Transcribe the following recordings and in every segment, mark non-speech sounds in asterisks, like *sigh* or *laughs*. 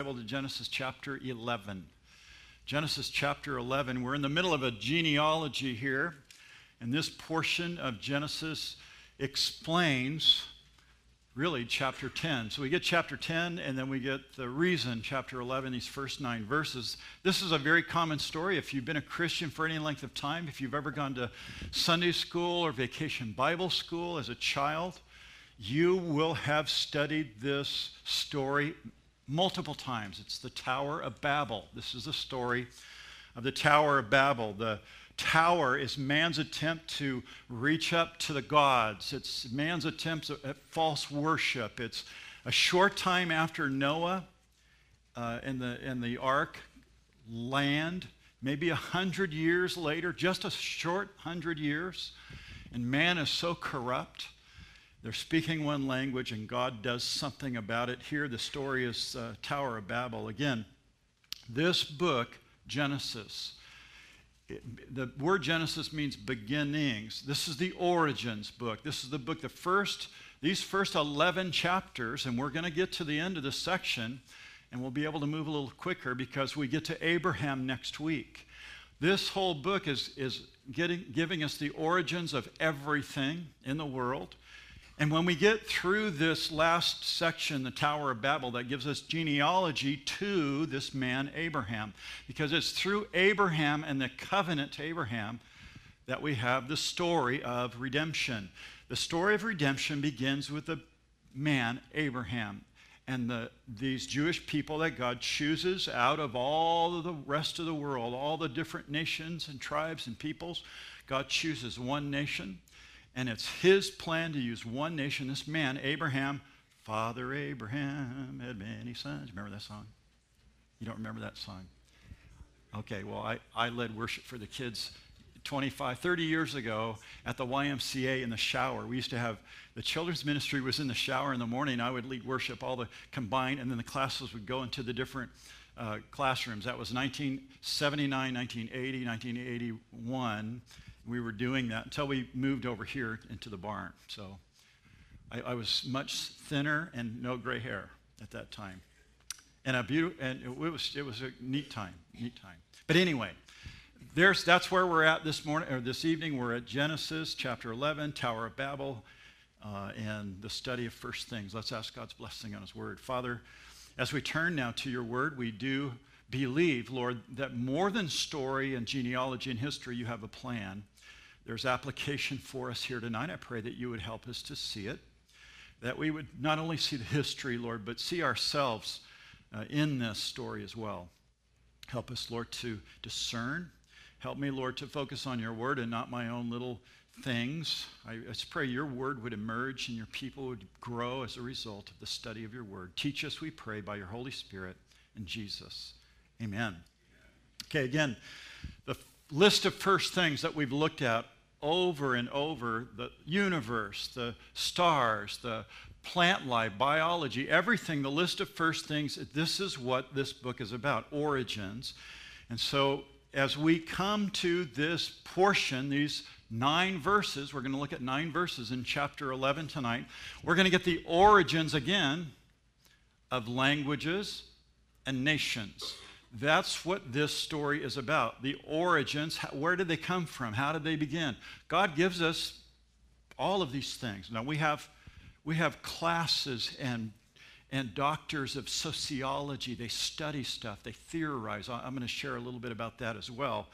Bible to Genesis chapter 11. Genesis chapter 11. We're in the middle of a genealogy here, and this portion of Genesis explains really chapter 10. So we get chapter 10, and then we get the reason, chapter 11, these first nine verses. This is a very common story. If you've been a Christian for any length of time, if you've ever gone to Sunday school or vacation Bible school as a child, you will have studied this story multiple times. It's the Tower of Babel. This is the story of the Tower of Babel. The tower is man's attempt to reach up to the gods, it's man's attempt at false worship. It's a short time after Noah uh, in, the, in the ark land, maybe a hundred years later, just a short hundred years, and man is so corrupt they're speaking one language, and God does something about it. Here, the story is uh, Tower of Babel. Again, this book, Genesis, it, the word Genesis means beginnings. This is the origins book. This is the book, the first, these first 11 chapters, and we're going to get to the end of this section, and we'll be able to move a little quicker because we get to Abraham next week. This whole book is, is getting, giving us the origins of everything in the world. And when we get through this last section, the Tower of Babel, that gives us genealogy to this man, Abraham. Because it's through Abraham and the covenant to Abraham that we have the story of redemption. The story of redemption begins with the man, Abraham, and the, these Jewish people that God chooses out of all of the rest of the world, all the different nations and tribes and peoples. God chooses one nation and it's his plan to use one nation. This man, Abraham, Father Abraham had many sons. Remember that song? You don't remember that song? Okay, well, I, I led worship for the kids 25, 30 years ago at the YMCA in the shower. We used to have the children's ministry was in the shower in the morning. I would lead worship, all the combined, and then the classes would go into the different uh, classrooms. That was 1979, 1980, 1981 we were doing that until we moved over here into the barn. So I, I was much thinner and no gray hair at that time. And, a beautiful, and it, was, it was a neat time, neat time. But anyway, there's, that's where we're at this morning or this evening. We're at Genesis chapter 11, Tower of Babel, uh, and the study of first things. Let's ask God's blessing on His Word. Father, as we turn now to Your Word, we do believe, Lord, that more than story and genealogy and history, You have a plan. There's application for us here tonight. I pray that you would help us to see it, that we would not only see the history, Lord, but see ourselves uh, in this story as well. Help us, Lord, to discern. Help me, Lord, to focus on your word and not my own little things. I, I pray your word would emerge and your people would grow as a result of the study of your word. Teach us, we pray, by your Holy Spirit and Jesus. Amen. Okay, again, the list of first things that we've looked at over and over the universe, the stars, the plant life, biology, everything, the list of first things. This is what this book is about origins. And so, as we come to this portion, these nine verses, we're going to look at nine verses in chapter 11 tonight. We're going to get the origins again of languages and nations. That's what this story is about. The origins, where did they come from? How did they begin? God gives us all of these things. Now we have we have classes and and doctors of sociology. They study stuff, they theorize. I'm going to share a little bit about that as well.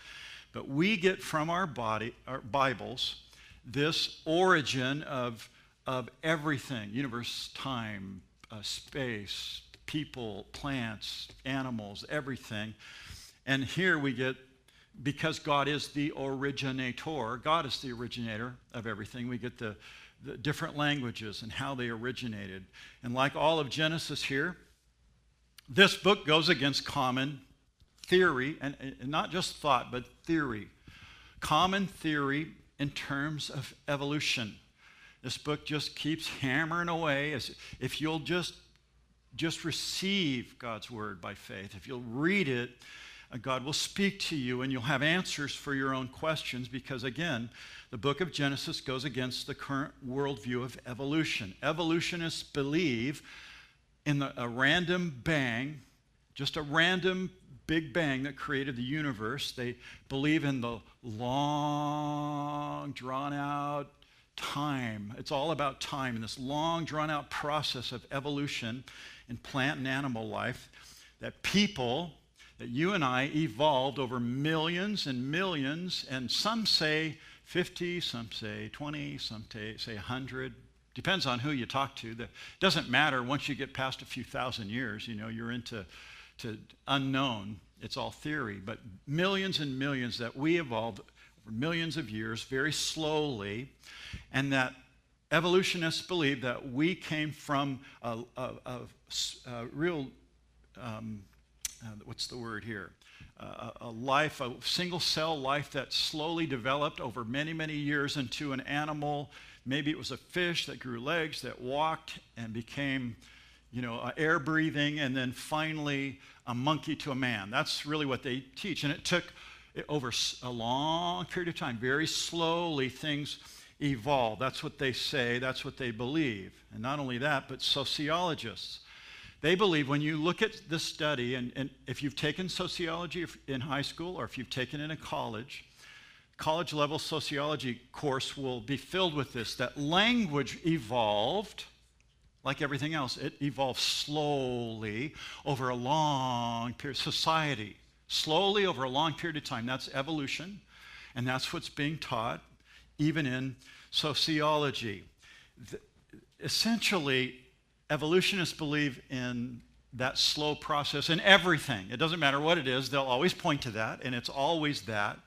But we get from our body, our Bibles, this origin of, of everything universe, time, uh, space, people, plants, animals, everything. And here we get, because God is the originator, God is the originator of everything, we get the, the different languages and how they originated. And like all of Genesis here, this book goes against common theory, and, and not just thought, but theory. Common theory in terms of evolution. This book just keeps hammering away as if you'll just just receive God's word by faith, if you'll read it, uh, God will speak to you and you'll have answers for your own questions because, again, the book of Genesis goes against the current worldview of evolution. Evolutionists believe in the, a random bang just a random Big Bang that created the universe. They believe in the long, drawn out time. It's all about time and this long, drawn out process of evolution in plant and animal life that people, that you and I evolved over millions and millions, and some say 50, some say 20, some say 100. Depends on who you talk to. It doesn't matter once you get past a few thousand years, you know, you're into to unknown. It's all theory, but millions and millions that we evolved over millions of years very slowly, and that evolutionists believe that we came from a, a, a, a real, um, uh, what's the word here? A life, a single cell life that slowly developed over many, many years into an animal. Maybe it was a fish that grew legs, that walked and became you know, air breathing, and then finally a monkey to a man. That's really what they teach. And it took over a long period of time, very slowly, things evolve. That's what they say, that's what they believe. And not only that, but sociologists. They believe when you look at this study, and, and if you've taken sociology in high school or if you've taken it in a college, college level sociology course will be filled with this that language evolved like everything else, it evolves slowly over a long period. Society, slowly over a long period of time. That's evolution, and that's what's being taught even in sociology. The, essentially, evolutionists believe in that slow process in everything. It doesn't matter what it is, they'll always point to that, and it's always that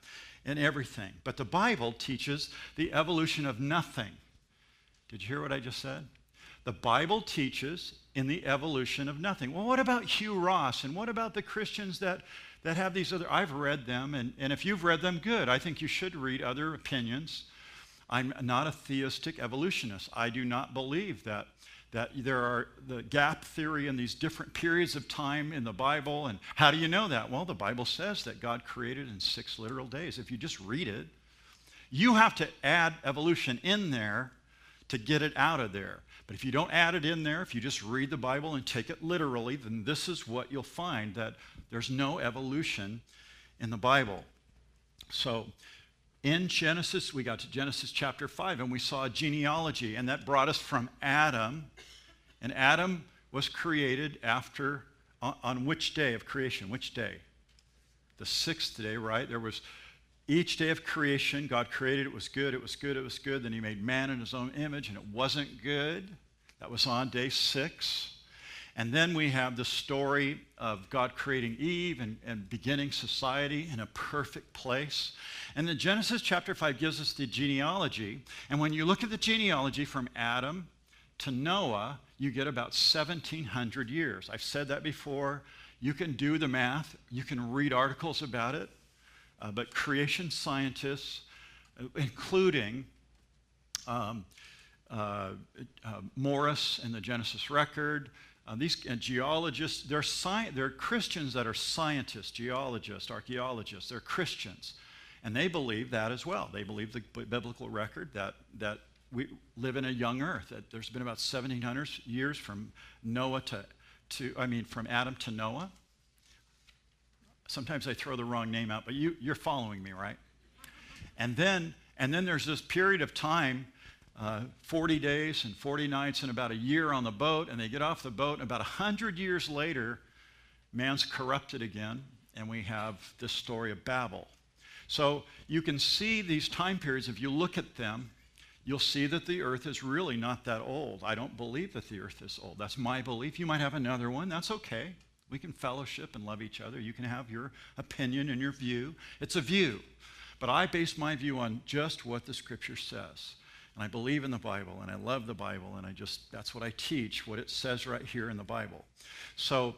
in everything. But the Bible teaches the evolution of nothing. Did you hear what I just said? The Bible teaches in the evolution of nothing. Well, what about Hugh Ross? And what about the Christians that, that have these other? I've read them, and, and if you've read them, good. I think you should read other opinions. I'm not a theistic evolutionist. I do not believe that, that there are the gap theory in these different periods of time in the Bible. And how do you know that? Well, the Bible says that God created in six literal days. If you just read it, you have to add evolution in there to get it out of there. But if you don't add it in there, if you just read the Bible and take it literally, then this is what you'll find that there's no evolution in the Bible. So in Genesis, we got to Genesis chapter 5 and we saw a genealogy, and that brought us from Adam. And Adam was created after, on, on which day of creation? Which day? The sixth day, right? There was each day of creation, God created, it was good, it was good, it was good. Then He made man in His own image, and it wasn't good. That was on day six. And then we have the story of God creating Eve and, and beginning society in a perfect place. And then Genesis chapter 5 gives us the genealogy. And when you look at the genealogy from Adam to Noah, you get about 1,700 years. I've said that before. You can do the math, you can read articles about it. Uh, but creation scientists, uh, including um, uh, uh, Morris and the Genesis record, uh, these geologists, they're, sci- they're Christians that are scientists, geologists, archaeologists, they're Christians. And they believe that as well. They believe the biblical record that, that we live in a young earth, that there's been about 1,700 years from Noah to, to I mean, from Adam to Noah. Sometimes I throw the wrong name out, but you, you're following me, right? And then, and then there's this period of time, uh, 40 days and 40 nights and about a year on the boat, and they get off the boat, and about 100 years later, man's corrupted again, and we have this story of Babel. So you can see these time periods, if you look at them, you'll see that the earth is really not that old. I don't believe that the earth is old. That's my belief. You might have another one. That's okay. We can fellowship and love each other. You can have your opinion and your view. It's a view. But I base my view on just what the scripture says. And I believe in the Bible and I love the Bible and I just, that's what I teach, what it says right here in the Bible. So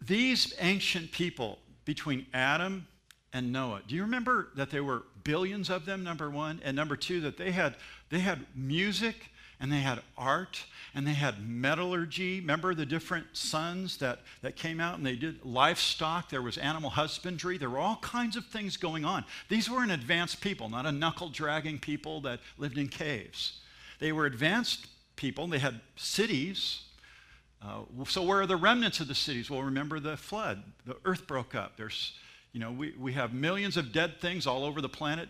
these ancient people between Adam and Noah, do you remember that there were billions of them, number one? And number two, that they had, they had music and they had art and they had metallurgy. Remember the different sons that, that came out and they did livestock? There was animal husbandry. There were all kinds of things going on. These were an advanced people, not a knuckle dragging people that lived in caves. They were advanced people. They had cities. Uh, so where are the remnants of the cities? Well, remember the flood. The earth broke up. There's, you know, we, we have millions of dead things all over the planet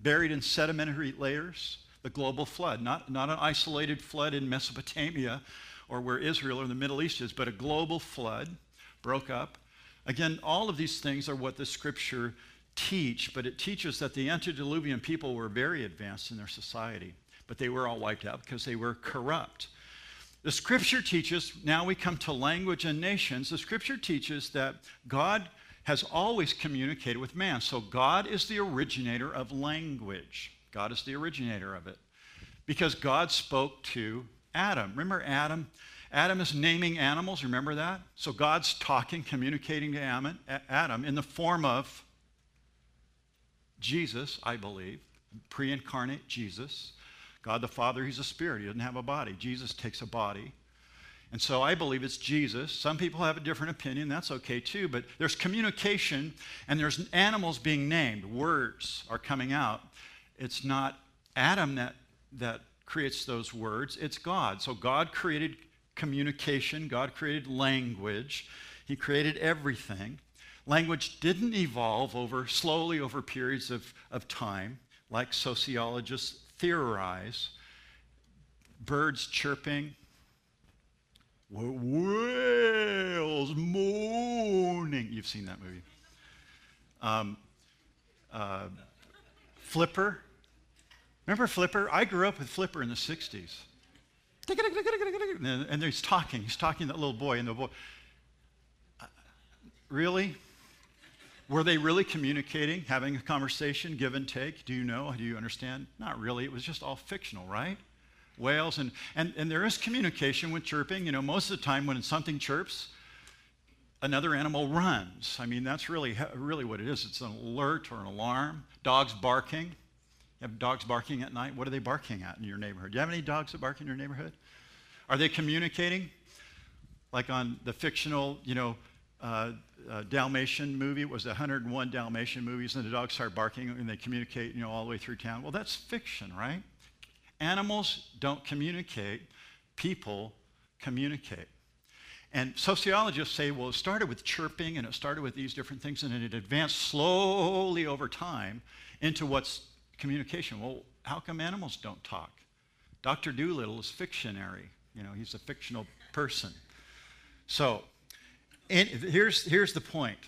buried in sedimentary layers. The global flood, not, not an isolated flood in Mesopotamia or where Israel or the Middle East is, but a global flood broke up. Again, all of these things are what the scripture teach, but it teaches that the antediluvian people were very advanced in their society, but they were all wiped out because they were corrupt. The scripture teaches, now we come to language and nations, the scripture teaches that God has always communicated with man. So God is the originator of language. God is the originator of it. Because God spoke to Adam. Remember Adam? Adam is naming animals, remember that? So God's talking, communicating to Adam in the form of Jesus, I believe, pre incarnate Jesus. God the Father, He's a spirit, He doesn't have a body. Jesus takes a body. And so I believe it's Jesus. Some people have a different opinion, that's okay too, but there's communication and there's animals being named. Words are coming out. It's not Adam that, that creates those words, it's God. So God created communication, God created language, He created everything. Language didn't evolve over slowly over periods of, of time, like sociologists theorize. Birds chirping, whales moaning. You've seen that movie. Um, uh, Flipper. Remember Flipper? I grew up with Flipper in the 60s. And he's talking. He's talking to that little boy, and the boy, uh, really? Were they really communicating, having a conversation, give and take? Do you know? Do you understand? Not really. It was just all fictional, right? Whales, and, and, and there is communication with chirping. You know, most of the time when something chirps, another animal runs. I mean, that's really, really what it is. It's an alert or an alarm. Dogs barking. You have dogs barking at night. What are they barking at in your neighborhood? Do you have any dogs that bark in your neighborhood? Are they communicating? Like on the fictional, you know, uh, uh, Dalmatian movie, it was the 101 Dalmatian movies, and the dogs start barking and they communicate, you know, all the way through town. Well, that's fiction, right? Animals don't communicate, people communicate. And sociologists say, well, it started with chirping and it started with these different things, and it advanced slowly over time into what's communication. Well, how come animals don't talk? Dr. Dolittle is fictionary. You know, he's a fictional person. So, here's, here's the point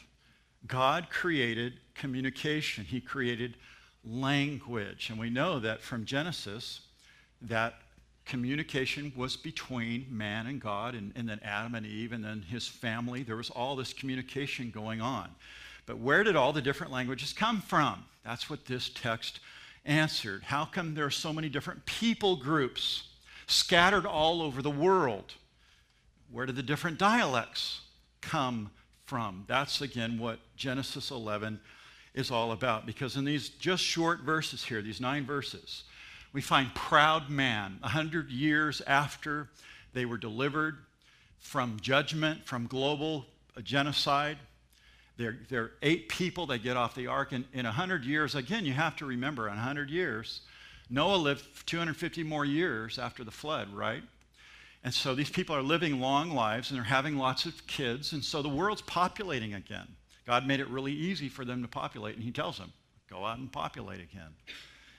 God created communication, He created language. And we know that from Genesis, that communication was between man and God, and, and then Adam and Eve, and then his family. There was all this communication going on. But where did all the different languages come from? That's what this text answered. How come there are so many different people groups scattered all over the world? Where did the different dialects come from? That's again what Genesis 11 is all about. Because in these just short verses here, these nine verses, we find proud man, a hundred years after they were delivered from judgment, from global genocide, there, there are eight people that get off the ark. And in 100 years, again, you have to remember, in 100 years, Noah lived 250 more years after the flood, right? And so these people are living long lives and they're having lots of kids. And so the world's populating again. God made it really easy for them to populate. And He tells them, go out and populate again.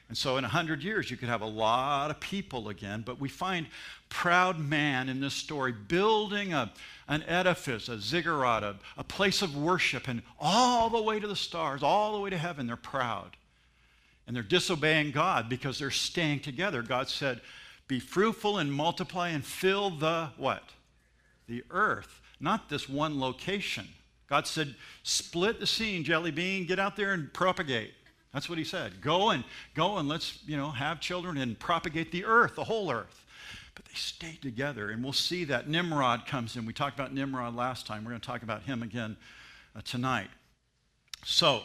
And so in 100 years, you could have a lot of people again. But we find proud man in this story building a, an edifice, a ziggurat, a, a place of worship, and all the way to the stars, all the way to heaven, they're proud. And they're disobeying God because they're staying together. God said, be fruitful and multiply and fill the what? The earth, not this one location. God said, split the scene, jelly bean, get out there and propagate. That's what he said. Go and go and let's, you know, have children and propagate the earth, the whole earth. But they stayed together, and we'll see that Nimrod comes in. We talked about Nimrod last time. We're going to talk about him again uh, tonight. So,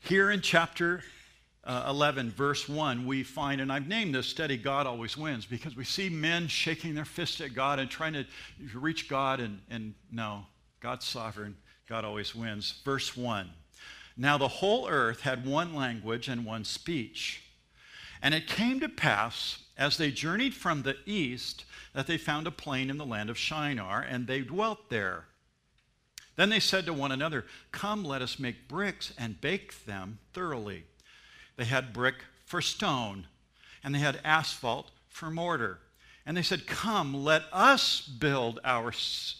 here in chapter uh, 11, verse 1, we find, and I've named this study God Always Wins, because we see men shaking their fist at God and trying to reach God, and, and no, God's sovereign, God always wins. Verse 1 now the whole earth had one language and one speech. And it came to pass as they journeyed from the east that they found a plain in the land of Shinar, and they dwelt there. Then they said to one another, Come, let us make bricks and bake them thoroughly. They had brick for stone, and they had asphalt for mortar. And they said, Come, let us build our,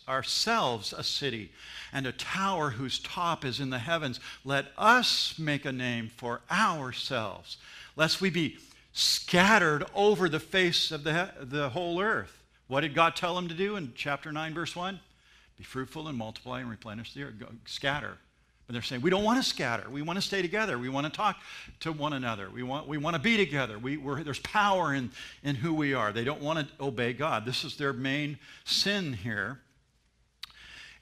ourselves a city and a tower whose top is in the heavens. Let us make a name for ourselves, lest we be scattered over the face of the, the whole earth. What did God tell them to do in chapter 9, verse 1? Be fruitful and multiply and replenish the earth. Go, scatter. But they're saying, we don't want to scatter. We want to stay together. We want to talk to one another. We want, we want to be together. We, there's power in, in who we are. They don't want to obey God. This is their main sin here.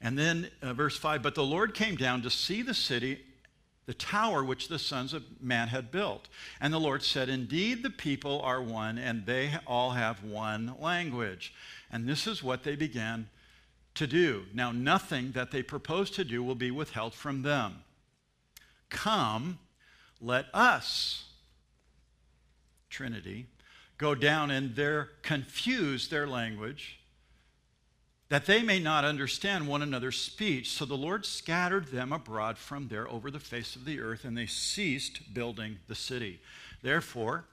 And then uh, verse 5 But the Lord came down to see the city the tower which the sons of man had built. And the Lord said, Indeed, the people are one, and they all have one language. And this is what they began to do. Now, nothing that they propose to do will be withheld from them. Come, let us, Trinity, go down and there confuse their language that they may not understand one another's speech. So the Lord scattered them abroad from there over the face of the earth, and they ceased building the city. Therefore,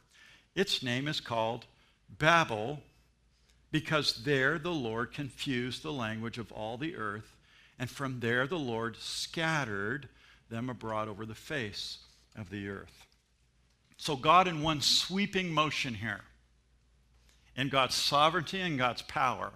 its name is called Babel, because there the Lord confused the language of all the earth, and from there the Lord scattered them abroad over the face of the earth. So, God, in one sweeping motion here, in God's sovereignty and God's power,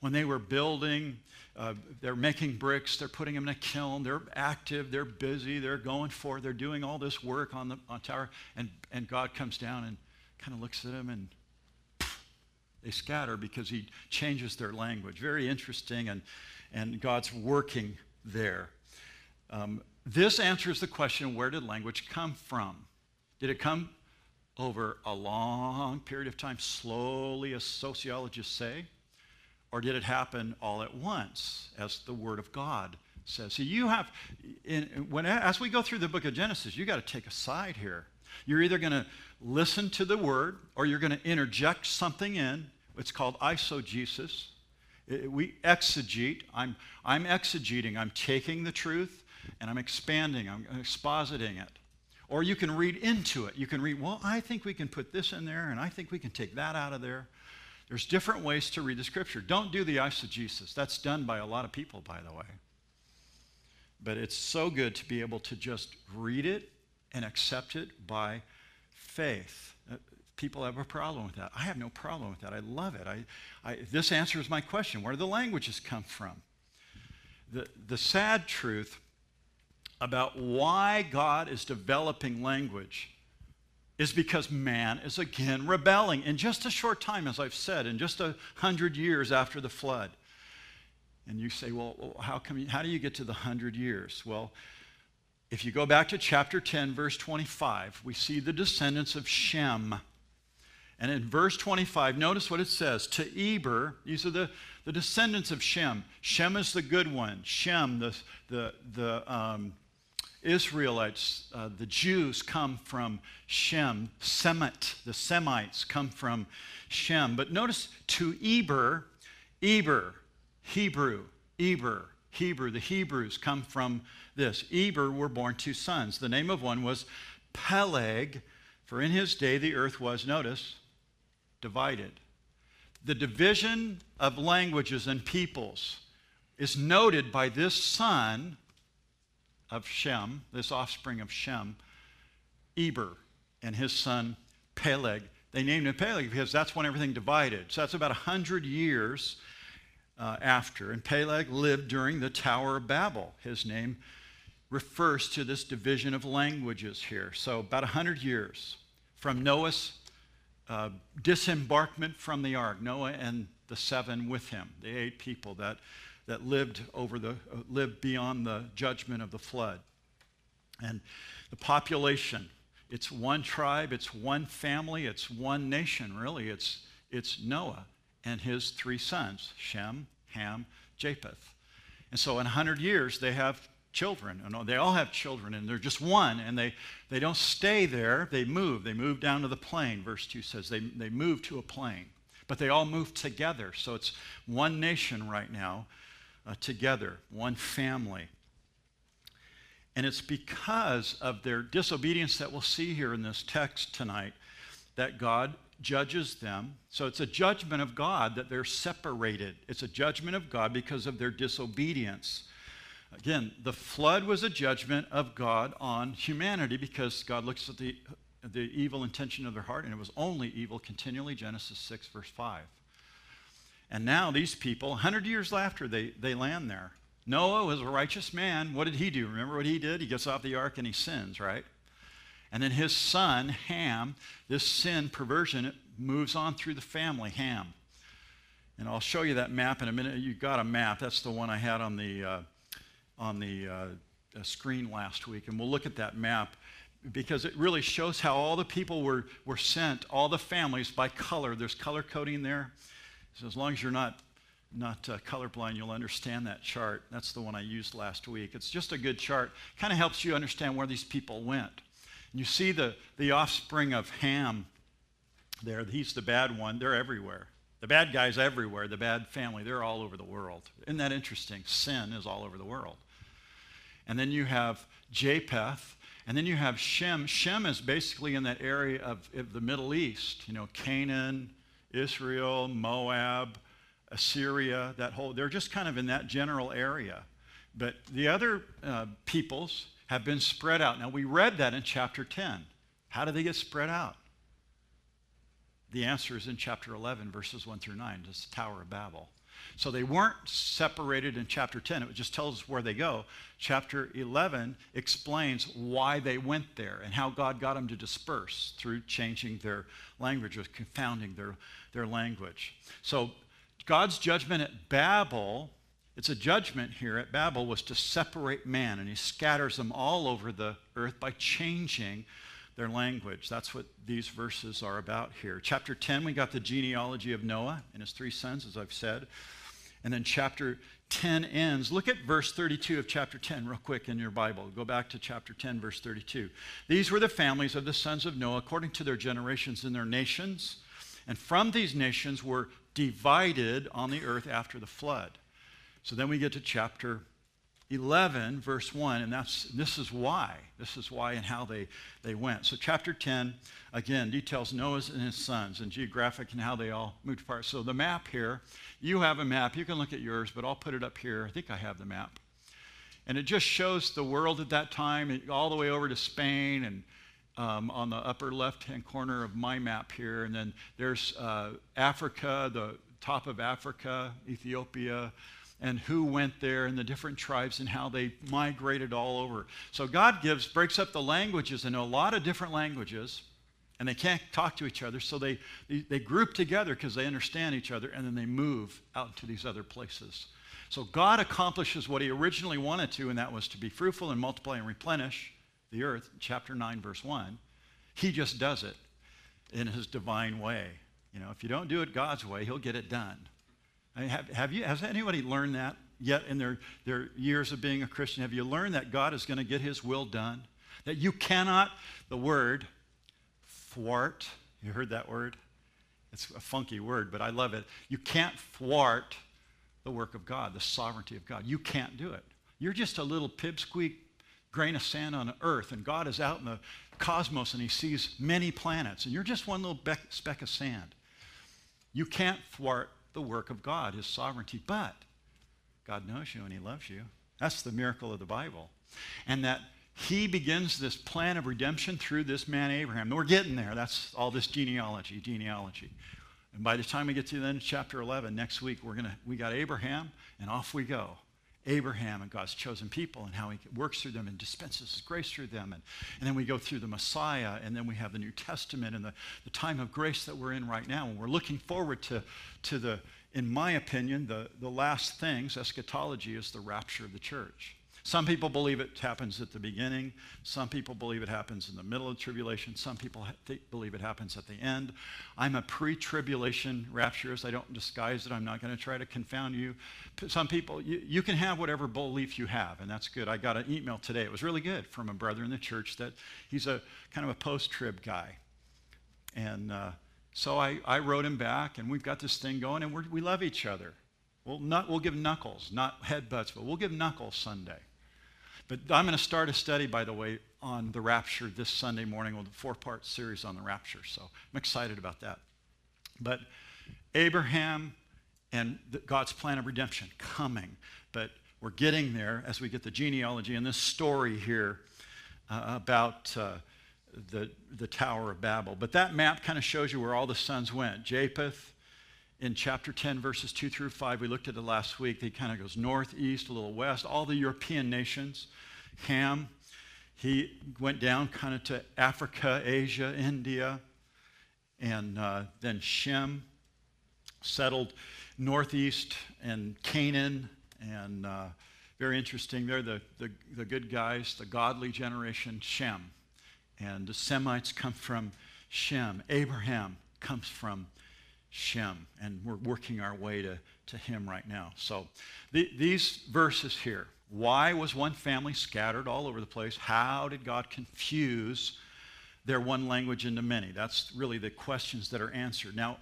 when they were building, uh, they're making bricks, they're putting them in a kiln, they're active, they're busy, they're going for, they're doing all this work on the on tower, and, and God comes down and kind of looks at them and they scatter because he changes their language. Very interesting, and, and God's working there. Um, this answers the question where did language come from? Did it come over a long period of time, slowly, as sociologists say? Or did it happen all at once, as the Word of God says? See, you have, in, when, as we go through the book of Genesis, you got to take a side here. You're either going to listen to the Word or you're going to interject something in. It's called eisegesis. we exegete. I'm, I'm exegeting. I'm taking the truth and I'm expanding, I'm expositing it. Or you can read into it. You can read, well, I think we can put this in there, and I think we can take that out of there. There's different ways to read the scripture. Don't do the eisegesis. That's done by a lot of people, by the way. But it's so good to be able to just read it and accept it by faith. Uh, people have a problem with that. I have no problem with that. I love it. I, I, this answers my question where do the languages come from? The, the sad truth about why God is developing language is because man is again rebelling in just a short time, as I've said, in just a hundred years after the flood. And you say, well, how, come you, how do you get to the hundred years? Well, if you go back to chapter 10, verse 25, we see the descendants of Shem. And in verse 25, notice what it says To Eber, these are the, the descendants of Shem. Shem is the good one. Shem, the, the, the um, Israelites, uh, the Jews come from Shem. Semit, the Semites come from Shem. But notice to Eber, Eber, Hebrew, Eber, Hebrew. The Hebrews come from this. Eber were born two sons. The name of one was Peleg, for in his day the earth was, notice, divided. The division of languages and peoples is noted by this son of Shem, this offspring of Shem, Eber and his son Peleg. They named him Peleg because that's when everything divided. So that's about 100 years uh, after. And Peleg lived during the Tower of Babel. His name refers to this division of languages here. So about 100 years from Noah's uh, disembarkment from the ark, Noah and the seven with him, the eight people that that lived over the uh, lived beyond the judgment of the flood. And the population, it's one tribe, it's one family, it's one nation, really. It's, it's Noah and his three sons, Shem, Ham, Japheth. And so in 100 years, they have children. And they all have children, and they're just one, and they, they don't stay there. They move. They move down to the plain, verse 2 says. They, they move to a plain. But they all move together. So it's one nation right now, uh, together, one family. And it's because of their disobedience that we'll see here in this text tonight that God judges them. So it's a judgment of God that they're separated. It's a judgment of God because of their disobedience. Again, the flood was a judgment of God on humanity because God looks at the, the evil intention of their heart, and it was only evil continually, Genesis 6, verse 5. And now these people, 100 years after, they, they land there. Noah was a righteous man. What did he do? Remember what he did? He gets off the ark and he sins, right? And then his son, Ham, this sin, perversion, moves on through the family, Ham. And I'll show you that map in a minute. You got a map. That's the one I had on the, uh, on the uh, screen last week. And we'll look at that map because it really shows how all the people were, were sent, all the families by color. There's color coding there. So as long as you're not not uh, colorblind, you'll understand that chart. That's the one I used last week. It's just a good chart. Kind of helps you understand where these people went. And you see the, the offspring of Ham there. He's the bad one. They're everywhere. The bad guy's everywhere. The bad family, they're all over the world. Isn't that interesting? Sin is all over the world. And then you have Japheth, and then you have Shem. Shem is basically in that area of, of the Middle East, you know, Canaan, Israel, Moab, Assyria, that whole, they're just kind of in that general area. But the other uh, peoples have been spread out. Now, we read that in chapter 10. How do they get spread out? The answer is in chapter 11, verses 1 through 9, this Tower of Babel. So they weren't separated in chapter 10. It just tells us where they go. Chapter 11 explains why they went there and how God got them to disperse through changing their language or confounding their, their language. So God's judgment at Babel, it's a judgment here at Babel, was to separate man, and he scatters them all over the earth by changing their language. That's what these verses are about here. Chapter 10, we got the genealogy of Noah and his three sons, as I've said. And then chapter 10 ends. Look at verse 32 of chapter 10, real quick in your Bible. Go back to chapter 10, verse 32. These were the families of the sons of Noah according to their generations and their nations. And from these nations were divided on the earth after the flood. So then we get to chapter 11, verse 1, and that's, this is why. This is why and how they, they went. So, chapter 10, again, details Noah's and his sons and geographic and how they all moved apart. So, the map here, you have a map. You can look at yours, but I'll put it up here. I think I have the map. And it just shows the world at that time, all the way over to Spain and um, on the upper left hand corner of my map here. And then there's uh, Africa, the top of Africa, Ethiopia, and who went there and the different tribes and how they migrated all over. So God gives, breaks up the languages into a lot of different languages. And they can't talk to each other, so they, they group together because they understand each other, and then they move out to these other places. So God accomplishes what he originally wanted to, and that was to be fruitful and multiply and replenish the earth, chapter 9, verse 1. He just does it in his divine way. You know, if you don't do it God's way, he'll get it done. I mean, have, have you, has anybody learned that yet in their, their years of being a Christian? Have you learned that God is going to get his will done? That you cannot, the word, thwart, you heard that word? It's a funky word, but I love it. You can't thwart the work of God, the sovereignty of God. You can't do it. You're just a little pipsqueak grain of sand on earth, and God is out in the cosmos and he sees many planets, and you're just one little speck of sand. You can't thwart the work of God, his sovereignty, but God knows you and he loves you. That's the miracle of the Bible. And that he begins this plan of redemption through this man Abraham. we're getting there. That's all this genealogy, genealogy. And by the time we get to the end of chapter 11, next week, we're gonna, we got Abraham, and off we go. Abraham and God's chosen people and how he works through them and dispenses his grace through them. And, and then we go through the Messiah, and then we have the New Testament and the, the time of grace that we're in right now. And we're looking forward to, to the, in my opinion, the, the last things. Eschatology is the rapture of the church. Some people believe it happens at the beginning. Some people believe it happens in the middle of the tribulation. Some people believe it happens at the end. I'm a pre tribulation rapturist. I don't disguise it. I'm not going to try to confound you. Some people, you, you, can have whatever belief you have, and that's good. I got an email today. It was really good from a brother in the church that he's a kind of a post trib guy. And uh, so I, I wrote him back, and we've got this thing going, and we love each other. We'll, not, we'll give knuckles, not headbutts, but we'll give knuckles Sunday. But I'm going to start a study, by the way, on the rapture this Sunday morning with a four part series on the rapture. So I'm excited about that. But Abraham and God's plan of redemption coming. But we're getting there as we get the genealogy and this story here uh, about uh, the, the Tower of Babel. But that map kind of shows you where all the sons went. Japheth in chapter 10, verses 2 through 5, we looked at it last week. He kind of goes northeast, a little west, all the European nations. Ham, he went down kind of to Africa, Asia, India. And uh, then Shem settled northeast and Canaan. And uh, very interesting, they're the, the, the good guys, the godly generation, Shem. And the Semites come from Shem. Abraham comes from Shem, and we're working our way to, to him right now. So the, these verses here why was one family scattered all over the place? How did God confuse their one language into many? That's really the questions that are answered. Now,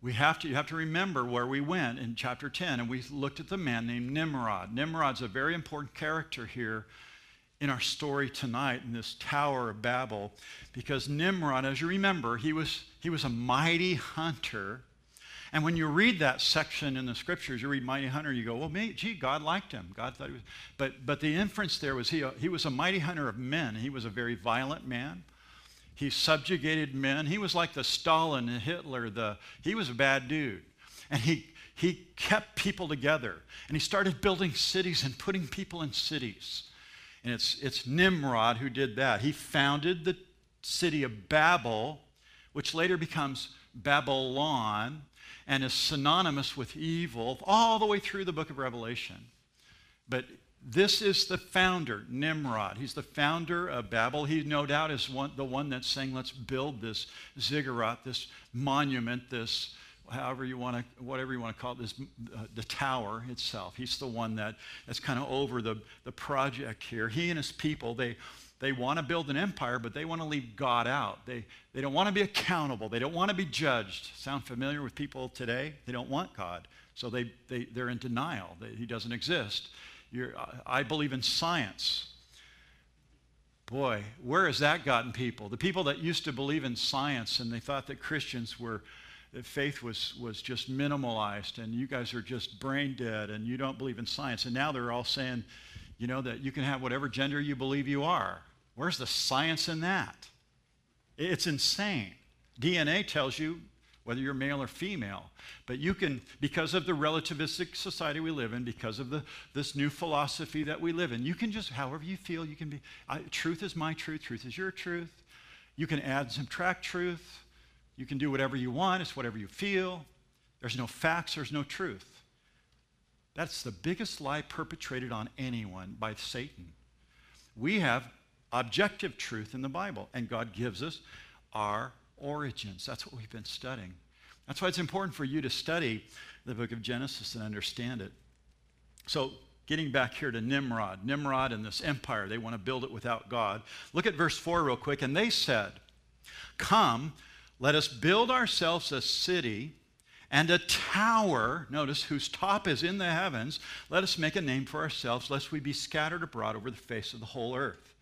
we have to, you have to remember where we went in chapter 10, and we looked at the man named Nimrod. Nimrod's a very important character here in our story tonight in this Tower of Babel because Nimrod, as you remember, he was, he was a mighty hunter. And when you read that section in the scriptures, you read mighty hunter, you go, well, gee, God liked him. God thought he was. But, but the inference there was he, uh, he was a mighty hunter of men. He was a very violent man. He subjugated men. He was like the Stalin and Hitler. The, he was a bad dude. And he, he kept people together. And he started building cities and putting people in cities. And it's, it's Nimrod who did that. He founded the city of Babel, which later becomes Babylon and is synonymous with evil all the way through the book of Revelation. But this is the founder, Nimrod. He's the founder of Babel. He, no doubt, is one, the one that's saying, let's build this ziggurat, this monument, this however you want to, whatever you want to call it, this, uh, the tower itself. He's the one that, that's kind of over the, the project here. He and his people, they, they want to build an empire, but they want to leave God out. They, they don't want to be accountable. They don't want to be judged. Sound familiar with people today? They don't want God. So they, they, they're in denial that he doesn't exist. You're, I believe in science. Boy, where has that gotten people? The people that used to believe in science and they thought that Christians were faith was, was just minimalized and you guys are just brain dead and you don't believe in science. And now they're all saying, you know, that you can have whatever gender you believe you are. Where's the science in that? It's insane. DNA tells you whether you're male or female. But you can, because of the relativistic society we live in, because of the, this new philosophy that we live in, you can just, however you feel, you can be, I, truth is my truth, truth is your truth. You can add, and subtract truth. You can do whatever you want, it's whatever you feel. There's no facts, there's no truth. That's the biggest lie perpetrated on anyone by Satan. We have objective truth in the Bible, and God gives us our origins. That's what we've been studying. That's why it's important for you to study the book of Genesis and understand it. So, getting back here to Nimrod, Nimrod and this empire, they want to build it without God. Look at verse 4 real quick. And they said, Come, let us build ourselves a city and a tower, notice, whose top is in the heavens. Let us make a name for ourselves, lest we be scattered abroad over the face of the whole earth.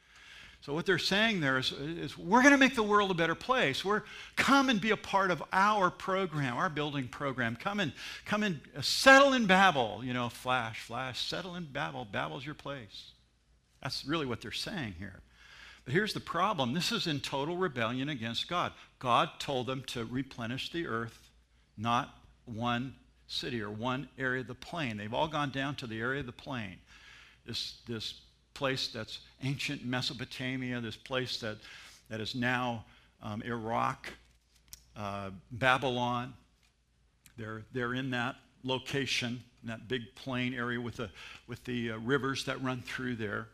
So, what they're saying there is, is we're going to make the world a better place. We're, come and be a part of our program, our building program. Come and, come and uh, settle in Babel. You know, flash, flash, settle in Babel. Babel's your place. That's really what they're saying here. But here's the problem this is in total rebellion against God. God told them to replenish the earth, not one city or one area of the plain. They've all gone down to the area of the plain. This, this place that's ancient Mesopotamia, this place that, that is now um, Iraq, uh, Babylon. They're, they're in that location, in that big plain area with the, with the uh, rivers that run through there.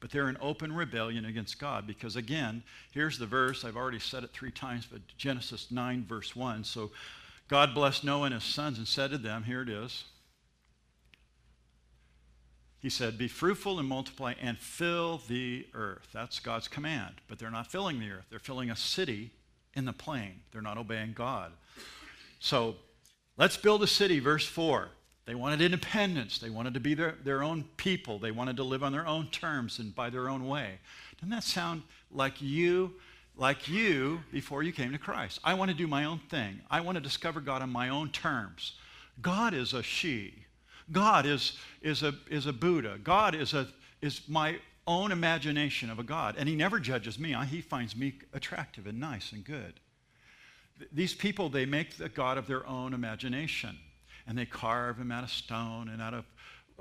But they're in open rebellion against God because, again, here's the verse. I've already said it three times, but Genesis 9, verse 1. So God blessed Noah and his sons and said to them, Here it is. He said, Be fruitful and multiply and fill the earth. That's God's command. But they're not filling the earth, they're filling a city in the plain. They're not obeying God. So let's build a city, verse 4. They wanted independence. They wanted to be their, their own people. They wanted to live on their own terms and by their own way. Doesn't that sound like you, like you before you came to Christ? I want to do my own thing. I want to discover God on my own terms. God is a she. God is, is, a, is a Buddha. God is, a, is my own imagination of a God. And he never judges me. He finds me attractive and nice and good. These people, they make the God of their own imagination. And they carve him out of stone and out of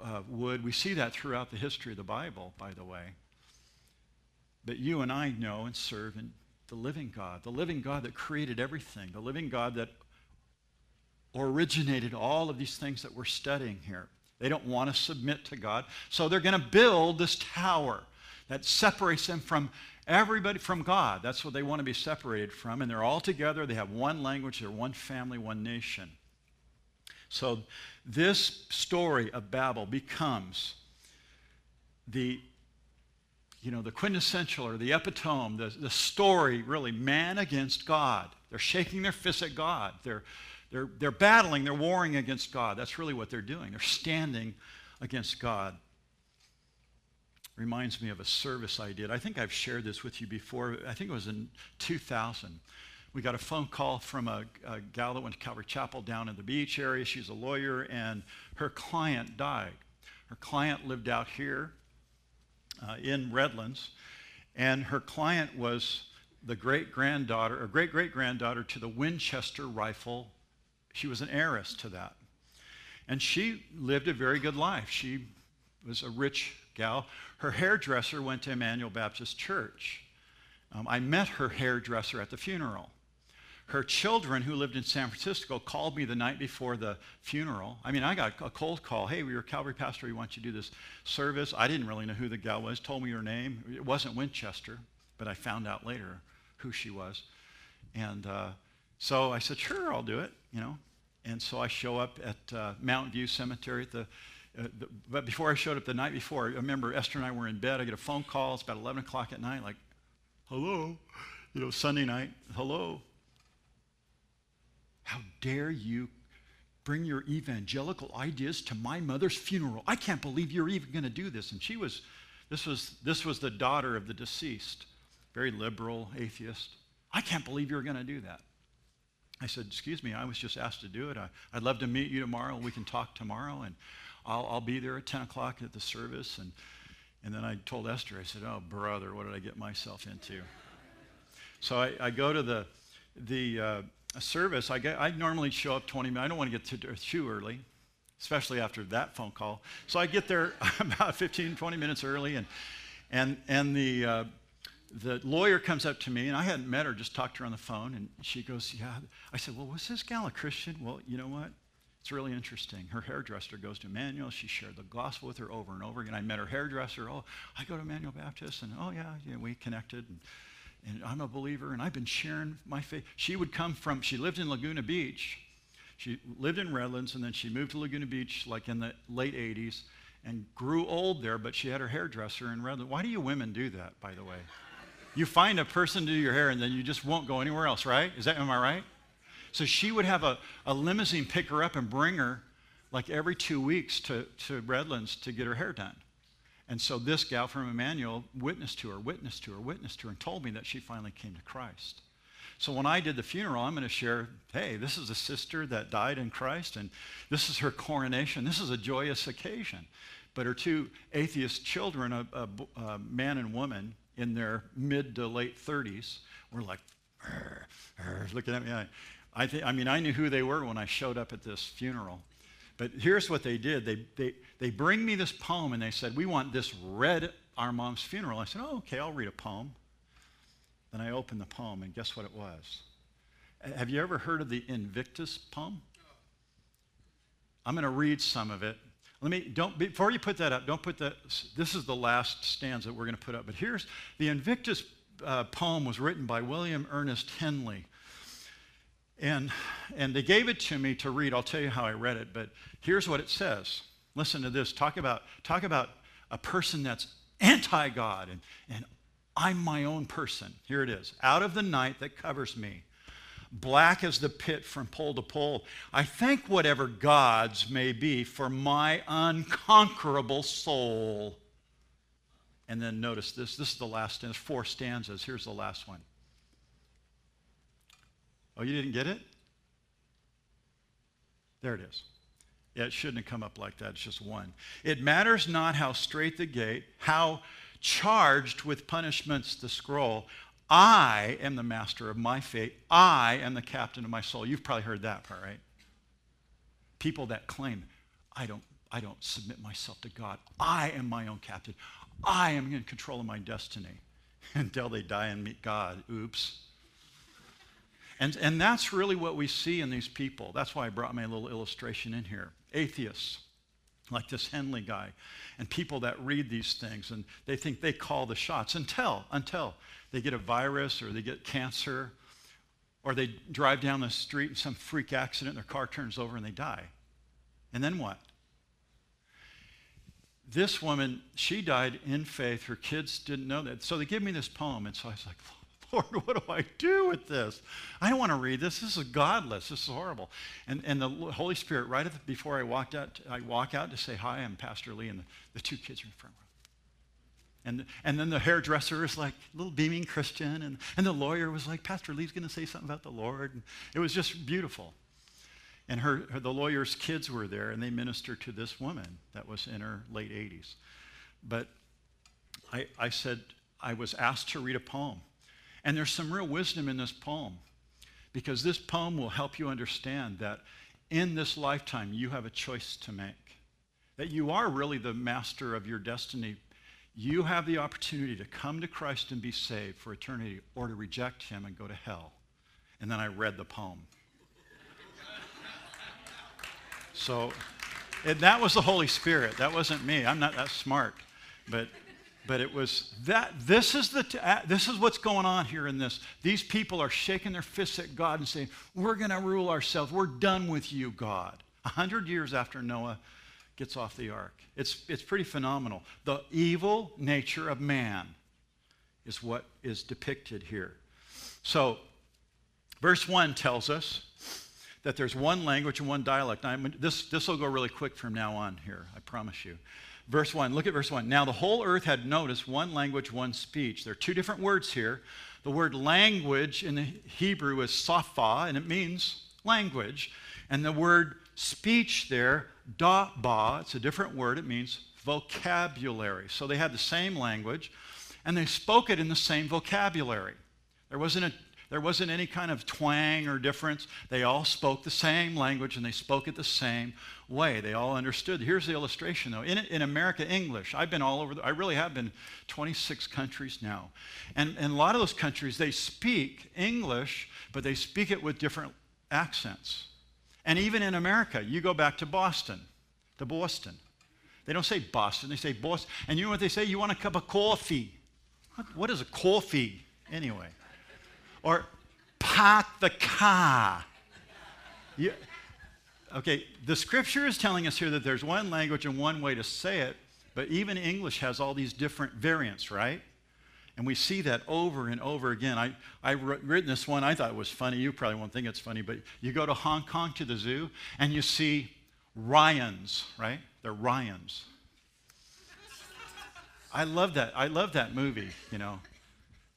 uh, wood. We see that throughout the history of the Bible, by the way. But you and I know and serve in the living God, the living God that created everything, the living God that originated all of these things that we're studying here. They don't want to submit to God. So they're going to build this tower that separates them from everybody from God. That's what they want to be separated from. And they're all together. They have one language, they're one family, one nation. So this story of Babel becomes the you know, the quintessential or the epitome, the, the story, really, man against God. They're shaking their fists at God. They're, they're, they're battling, they're warring against God. That's really what they're doing. They're standing against God. Reminds me of a service I did. I think I've shared this with you before. I think it was in 2000. We got a phone call from a, a gal that went to Calvary Chapel down in the beach area. She's a lawyer, and her client died. Her client lived out here uh, in Redlands, and her client was the great granddaughter or great great granddaughter to the Winchester rifle she was an heiress to that. And she lived a very good life. She was a rich gal. Her hairdresser went to Emmanuel Baptist Church. Um, I met her hairdresser at the funeral. Her children, who lived in San Francisco, called me the night before the funeral. I mean, I got a cold call. Hey, we are a Calvary pastor. We want you to do this service. I didn't really know who the gal was. Told me her name. It wasn't Winchester, but I found out later who she was. And uh, so I said, sure, I'll do it, you know. And so I show up at uh, Mountain View Cemetery at the, uh, the, but before I showed up the night before, I remember Esther and I were in bed. I get a phone call. It's about 11 o'clock at night, like, hello, you know, Sunday night, hello. How dare you bring your evangelical ideas to my mother's funeral? I can't believe you're even going to do this. And she was, this was, this was the daughter of the deceased, very liberal, atheist. I can't believe you're going to do that. I said, Excuse me, I was just asked to do it. I, would love to meet you tomorrow. We can talk tomorrow, and I'll, I'll be there at 10 o'clock at the service. And, and then I told Esther, I said, Oh, brother, what did I get myself into? So I, I go to the, the uh, service. I, get, I normally show up 20 minutes. I don't want to get to, too early, especially after that phone call. So I get there *laughs* about 15, 20 minutes early, and, and, and the, uh, the lawyer comes up to me, and I hadn't met her, just talked to her on the phone, and she goes, Yeah. I said, Well, was this gal a Christian? Well, you know what? It's really interesting. Her hairdresser goes to Emmanuel. She shared the gospel with her over and over again. I met her hairdresser. Oh, I go to Emmanuel Baptist, and oh, yeah, yeah we connected. And, and I'm a believer, and I've been sharing my faith. She would come from, she lived in Laguna Beach. She lived in Redlands, and then she moved to Laguna Beach like in the late 80s and grew old there, but she had her hairdresser in Redlands. Why do you women do that, by the way? You find a person to do your hair and then you just won't go anywhere else, right? Is that, am I right? So she would have a, a limousine pick her up and bring her like every two weeks to, to Redlands to get her hair done. And so this gal from Emmanuel witnessed to her, witnessed to her, witnessed to her, and told me that she finally came to Christ. So when I did the funeral, I'm going to share hey, this is a sister that died in Christ, and this is her coronation. This is a joyous occasion. But her two atheist children, a, a, a man and woman, in their mid to late 30s were like, looking at me. I, I, th- I mean, I knew who they were when I showed up at this funeral. But here's what they did they, they, they bring me this poem and they said, We want this read at our mom's funeral. I said, Oh, okay, I'll read a poem. Then I opened the poem, and guess what it was? Have you ever heard of the Invictus poem? I'm going to read some of it. Let me, don't, before you put that up, don't put that, this is the last stanza we're going to put up. But here's, the Invictus uh, poem was written by William Ernest Henley. And, and they gave it to me to read. I'll tell you how I read it, but here's what it says. Listen to this. Talk about, talk about a person that's anti God and, and I'm my own person. Here it is. Out of the night that covers me, black as the pit from pole to pole, I thank whatever gods may be for my unconquerable soul. And then notice this. This is the last, there's four stanzas. Here's the last one. Oh, you didn't get it? There it is. Yeah, it shouldn't have come up like that. It's just one. It matters not how straight the gate, how charged with punishments the scroll. I am the master of my fate. I am the captain of my soul. You've probably heard that part, right? People that claim, I don't, I don't submit myself to God. I am my own captain. I am in control of my destiny *laughs* until they die and meet God. Oops. And, and that's really what we see in these people. That's why I brought my little illustration in here. Atheists, like this Henley guy, and people that read these things and they think they call the shots until, until they get a virus or they get cancer or they drive down the street in some freak accident, their car turns over and they die. And then what? This woman, she died in faith. Her kids didn't know that. So they give me this poem, and so I was like, *laughs* Lord, what do I do with this? I don't want to read this. This is godless. This is horrible. And, and the Holy Spirit, right the, before I walked out, I walk out to say hi. I'm Pastor Lee, and the, the two kids are in front row. And, and then the hairdresser is like little beaming Christian, and, and the lawyer was like, Pastor Lee's going to say something about the Lord. And it was just beautiful. And her, her, the lawyer's kids were there, and they ministered to this woman that was in her late 80s. But I, I said, I was asked to read a poem. And there's some real wisdom in this poem because this poem will help you understand that in this lifetime you have a choice to make, that you are really the master of your destiny. You have the opportunity to come to Christ and be saved for eternity or to reject him and go to hell. And then I read the poem. so and that was the Holy Spirit. That wasn't me. I'm not that smart. But but it was that this is the this is what's going on here in this. These people are shaking their fists at god and saying we're going to rule ourselves. We're done with you god. A hundred years after noah gets off the ark. It's, it's pretty phenomenal. The evil nature of man is what is depicted here. So verse 1 tells us that there's one language and one dialect. Now, this, this will go really quick from now on here i promise you Verse 1, look at verse 1. Now the whole earth had noticed one language, one speech. There are two different words here. The word language in the Hebrew is safa, and it means language. And the word speech there, ba, it's a different word, it means vocabulary. So they had the same language, and they spoke it in the same vocabulary. There wasn't a there wasn't any kind of twang or difference. They all spoke the same language and they spoke it the same way. They all understood. Here's the illustration, though. In, in America, English. I've been all over, the, I really have been 26 countries now. And in a lot of those countries, they speak English, but they speak it with different accents. And even in America, you go back to Boston, to Boston. They don't say Boston, they say Boston. And you know what they say? You want a cup of coffee. what, what is a coffee, anyway? Or park the car. You, okay, the scripture is telling us here that there's one language and one way to say it, but even English has all these different variants, right? And we see that over and over again. I, I've written this one, I thought it was funny. You probably won't think it's funny, but you go to Hong Kong to the zoo and you see Ryans, right? They're Ryans. I love that. I love that movie, you know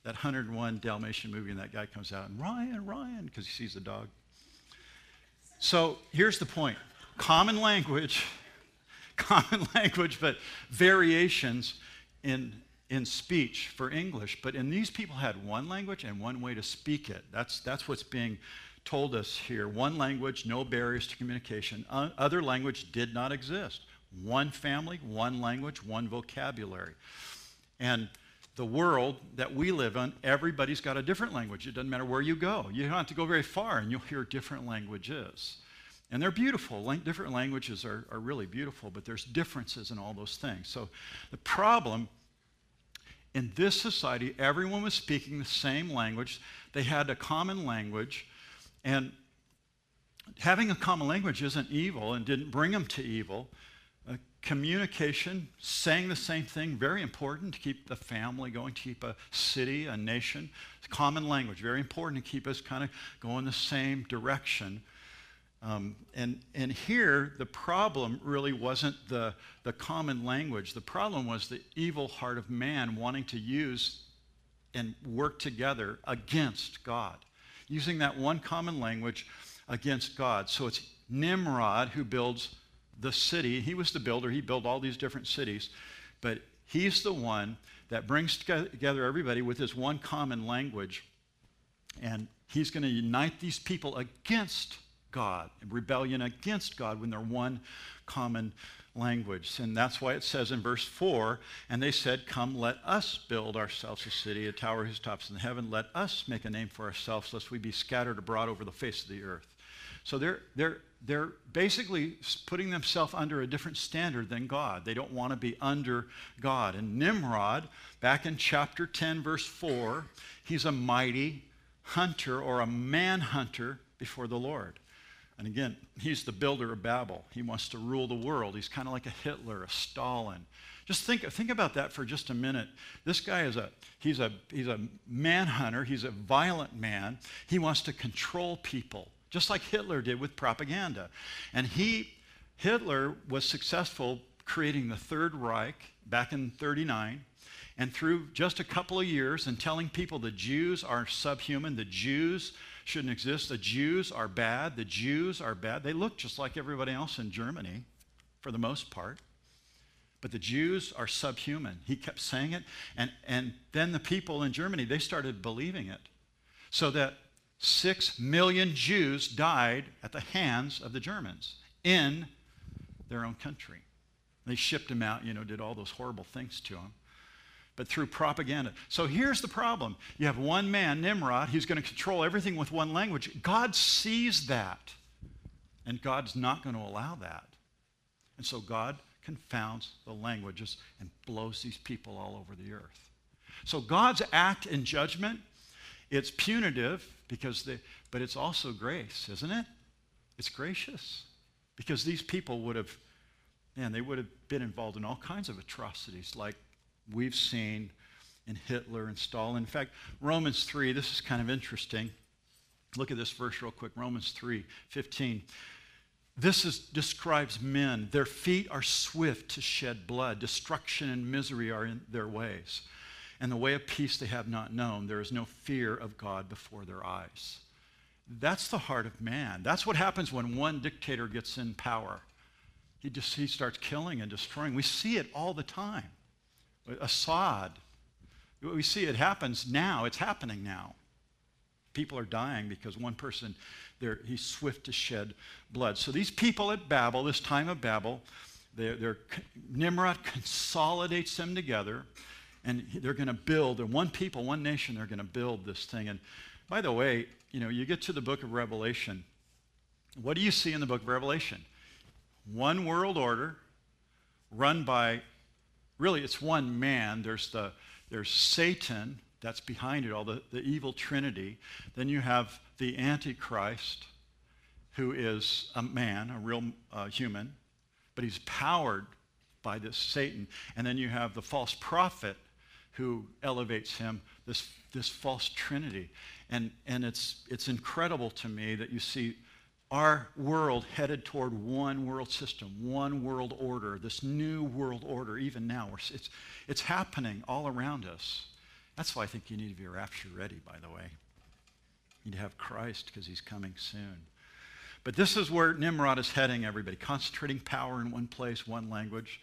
that 101 Dalmatian movie, and that guy comes out and Ryan, Ryan, because he sees the dog. So here's the point common language, *laughs* common language, but variations in, in speech for English. But in these people had one language and one way to speak it. That's, that's what's being told us here. One language, no barriers to communication. Other language did not exist. One family, one language, one vocabulary. And the world that we live in, everybody's got a different language. It doesn't matter where you go. You don't have to go very far and you'll hear different languages. And they're beautiful. Lang- different languages are, are really beautiful, but there's differences in all those things. So the problem in this society, everyone was speaking the same language. They had a common language. And having a common language isn't evil and didn't bring them to evil. Communication, saying the same thing, very important to keep the family going, to keep a city, a nation. Common language, very important to keep us kind of going the same direction. Um, and, and here, the problem really wasn't the, the common language. The problem was the evil heart of man wanting to use and work together against God, using that one common language against God. So it's Nimrod who builds the city. He was the builder, he built all these different cities, but he's the one that brings together everybody with his one common language. And he's going to unite these people against God, rebellion against God when they're one common language. And that's why it says in verse 4 and they said, Come, let us build ourselves a city, a tower whose tops in heaven. Let us make a name for ourselves, lest we be scattered abroad over the face of the earth. So they're, they're, they're basically putting themselves under a different standard than God. They don't want to be under God. And Nimrod, back in chapter 10, verse 4, he's a mighty hunter or a man hunter before the Lord. And again, he's the builder of Babel. He wants to rule the world. He's kind of like a Hitler, a Stalin. Just think, think about that for just a minute. This guy is a he's a he's a manhunter, he's a violent man. He wants to control people, just like Hitler did with propaganda. And he Hitler was successful creating the Third Reich back in 39. And through just a couple of years and telling people the Jews are subhuman, the Jews shouldn't exist. The Jews are bad. The Jews are bad. They look just like everybody else in Germany, for the most part. But the Jews are subhuman. He kept saying it. And, and then the people in Germany, they started believing it. So that six million Jews died at the hands of the Germans in their own country. They shipped them out, you know, did all those horrible things to them but through propaganda. So here's the problem you have one man, Nimrod, who's going to control everything with one language. God sees that, and God's not going to allow that. And so God confounds the languages and blows these people all over the earth. So God's act in judgment, it's punitive because they, but it's also grace, isn't it? It's gracious because these people would have, man, they would have been involved in all kinds of atrocities like we've seen in Hitler and Stalin. In fact, Romans 3, this is kind of interesting. Look at this verse real quick Romans 3 15. This is, describes men. Their feet are swift to shed blood. Destruction and misery are in their ways. And the way of peace they have not known. There is no fear of God before their eyes. That's the heart of man. That's what happens when one dictator gets in power. He just he starts killing and destroying. We see it all the time. Assad. We see it happens now. It's happening now. People are dying because one person, he's swift to shed blood. So these people at Babel, this time of Babel, they're, they're, Nimrod consolidates them together, and they're going to build. They're one people, one nation. They're going to build this thing. And by the way, you know, you get to the book of Revelation. What do you see in the book of Revelation? One world order run by really it's one man. There's, the, there's Satan, that's behind it all, the, the evil trinity. Then you have the Antichrist, who is a man, a real uh, human, but he's powered by this Satan. And then you have the false prophet who elevates him, this, this false trinity. And, and it's, it's incredible to me that you see our world headed toward one world system, one world order, this new world order, even now. It's, it's happening all around us. That's why I think you need to be rapture ready, by the way. You need to have Christ because he's coming soon. But this is where Nimrod is heading, everybody, concentrating power in one place, one language.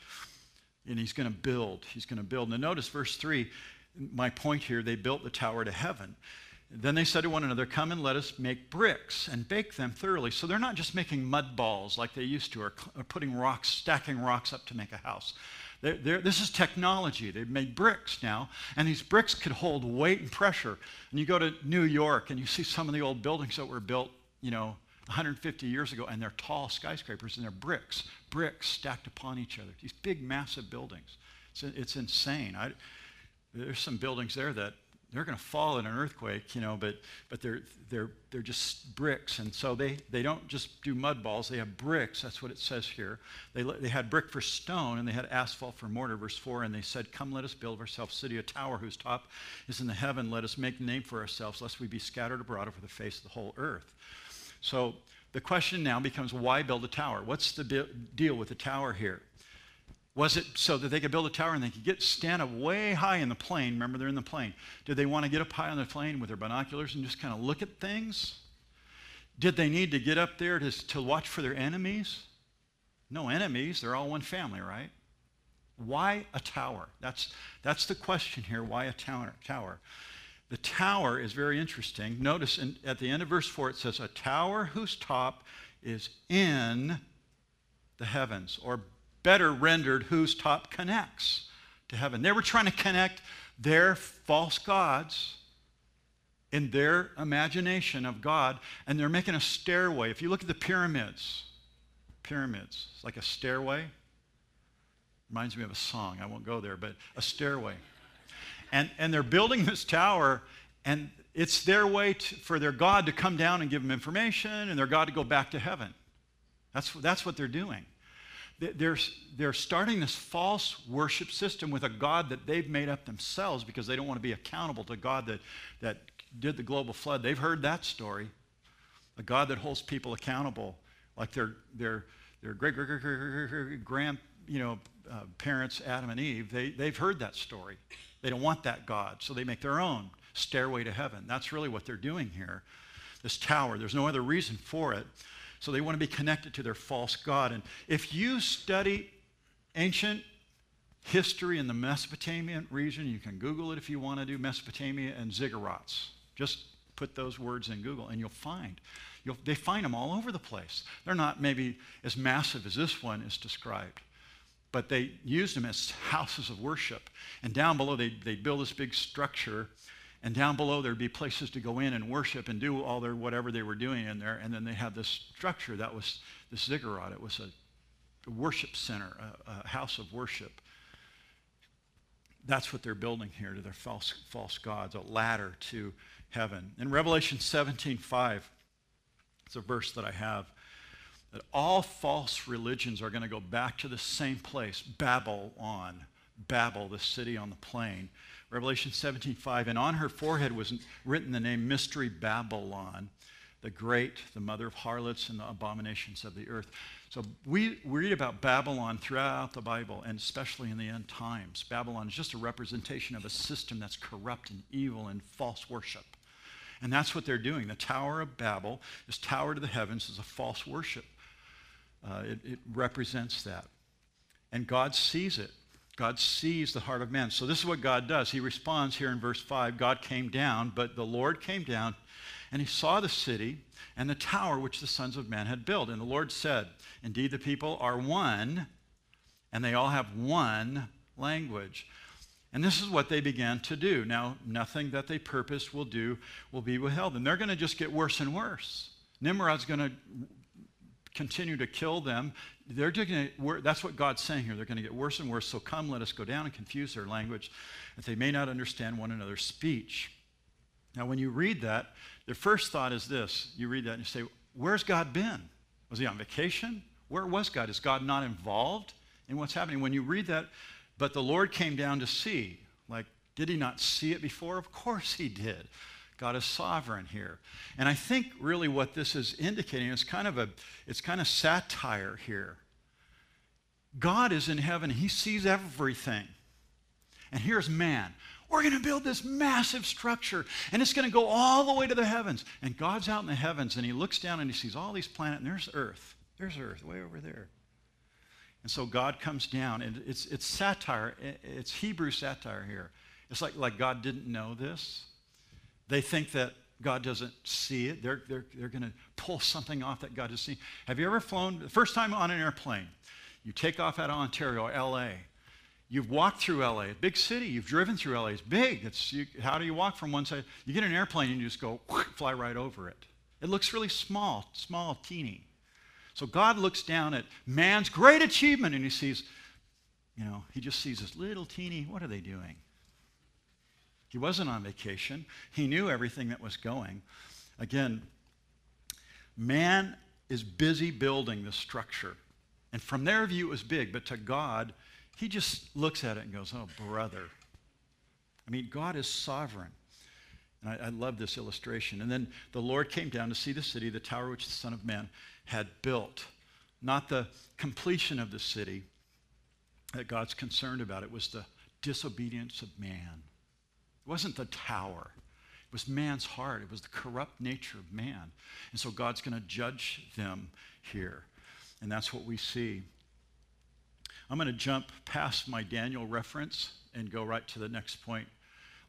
And he's going to build. He's going to build. Now, notice verse 3. My point here, they built the tower to heaven. Then they said to one another, Come and let us make bricks and bake them thoroughly. So they're not just making mud balls like they used to, or, or putting rocks, stacking rocks up to make a house. They're, they're, this is technology. They've made bricks now, and these bricks could hold weight and pressure. And you go to New York and you see some of the old buildings that were built, you know, 150 years ago, and they're tall skyscrapers and they're bricks, bricks stacked upon each other. These big, massive buildings. It's, it's insane. I, there's some buildings there that they're going to fall in an earthquake, you know, but, but they're, they're, they're just bricks. And so they, they don't just do mud balls, they have bricks. That's what it says here. They, they had brick for stone and they had asphalt for mortar, verse 4. And they said, Come, let us build ourselves city, a tower whose top is in the heaven. Let us make a name for ourselves, lest we be scattered abroad over the face of the whole earth. So the question now becomes why build a tower? What's the deal with the tower here? Was it so that they could build a tower and they could get stand up way high in the plain? Remember, they're in the plain. Did they want to get up high on the plain with their binoculars and just kind of look at things? Did they need to get up there to, to watch for their enemies? No enemies, they're all one family, right? Why a tower? That's, that's the question here. Why a tower? tower? The tower is very interesting. Notice in, at the end of verse 4, it says, A tower whose top is in the heavens, or better rendered, whose top connects to heaven. They were trying to connect their false gods in their imagination of God, and they're making a stairway. If you look at the pyramids, pyramids, it's like a stairway. Reminds me of a song. I won't go there, but a stairway. And, and they're building *laughs* this tower, and it's their way to, for their God to come down and give them information, and their God to go back to heaven. That's, that's what they're doing they're, they're starting this false worship system with a God that they've made up themselves because they don't want to be accountable to God that, that did the global flood. They've heard that story. A God that holds people accountable, like their, their, their great, great, great, great, grand you know, uh, parents, Adam and Eve, they, they've heard that story. They don't want that God, so they make their own stairway to heaven. That's really what they're doing here. This tower, there's no other reason for it. So they want to be connected to their false God. And if you study ancient history in the Mesopotamian region, you can Google it if you want to do Mesopotamia and ziggurats. Just put those words in Google and you'll find. You'll, they find them all over the place. They're not maybe as massive as this one is described, but they used them as *laughs* houses of worship. And down below, they, they build this big structure and down below, there'd be places to go in and worship and do all their whatever they were doing in there. And then they had this structure that was this ziggurat. It was a, worship center, a, a, house of worship. That's what they're building here to their false, false gods, a ladder to heaven. In Revelation 17 5, it's a verse that I have that all false religions are going to go back to the same place, Babylon, Babel, the city on the plain. Revelation 17:5, and on her forehead was written the name Mystery Babylon, the great, the mother of harlots and the abominations of the earth. So we, read about Babylon throughout the Bible, and especially in the end times. Babylon is just a representation of a system that's corrupt and evil and false worship. And that's what they're doing. The Tower of Babel, this tower to the heavens, is a false worship. Uh, it, it represents that. And God sees it. God sees the heart of man. So this is what God does. He responds here in verse 5 God came down, but the Lord came down, and he saw the city and the tower which the sons of man had built. And the Lord said, Indeed, the people are one, and they all have one language. And this is what they began to do. Now, nothing that they purpose will do will be withheld. And they're going to just get worse and worse. Nimrod's going to continue to kill them. They're to, that's what God's saying here. They're going to get worse and worse. So come, let us go down and confuse their language, that they may not understand one another's speech. Now, when you read that, the first thought is this you read that and you say, Where's God been? Was he on vacation? Where was God? Is God not involved in what's happening? When you read that, but the Lord came down to see, like, did he not see it before? Of course he did. God is sovereign here. And I think really what this is indicating is kind of a it's kind of satire here. God is in heaven, he sees everything. And here's man. We're going to build this massive structure and it's going to go all the way to the heavens. And God's out in the heavens and he looks down and he sees all these planets and there's earth. There's earth way over there. And so God comes down and it's, it's satire. It's Hebrew satire here. It's like, like God didn't know this. They think that God doesn't see it. They're, they're, they're going to pull something off that God has seen. Have you ever flown, the first time on an airplane, you take off out of Ontario, LA. You've walked through LA, a big city. You've driven through LA. It's big. It's, you, how do you walk from one side? You get an airplane and you just go, fly right over it. It looks really small, small, teeny. So God looks down at man's great achievement and he sees, you know, he just sees this little teeny, what are they doing? He wasn't on vacation. He knew everything that was going. Again, man is busy building the structure. And from their view, it was big, but to God, he just looks at it and goes, Oh, brother. I mean, God is sovereign. And I, I, love this illustration. And then the Lord came down to see the city, the tower which the Son of Man had built. Not the completion of the city that God's concerned about, it was the disobedience of man. It wasn't the tower, it was man's heart, it was the corrupt nature of man. And so God's going to judge them here. And that's what we see. I'm going to jump past my Daniel reference and go right to the next point,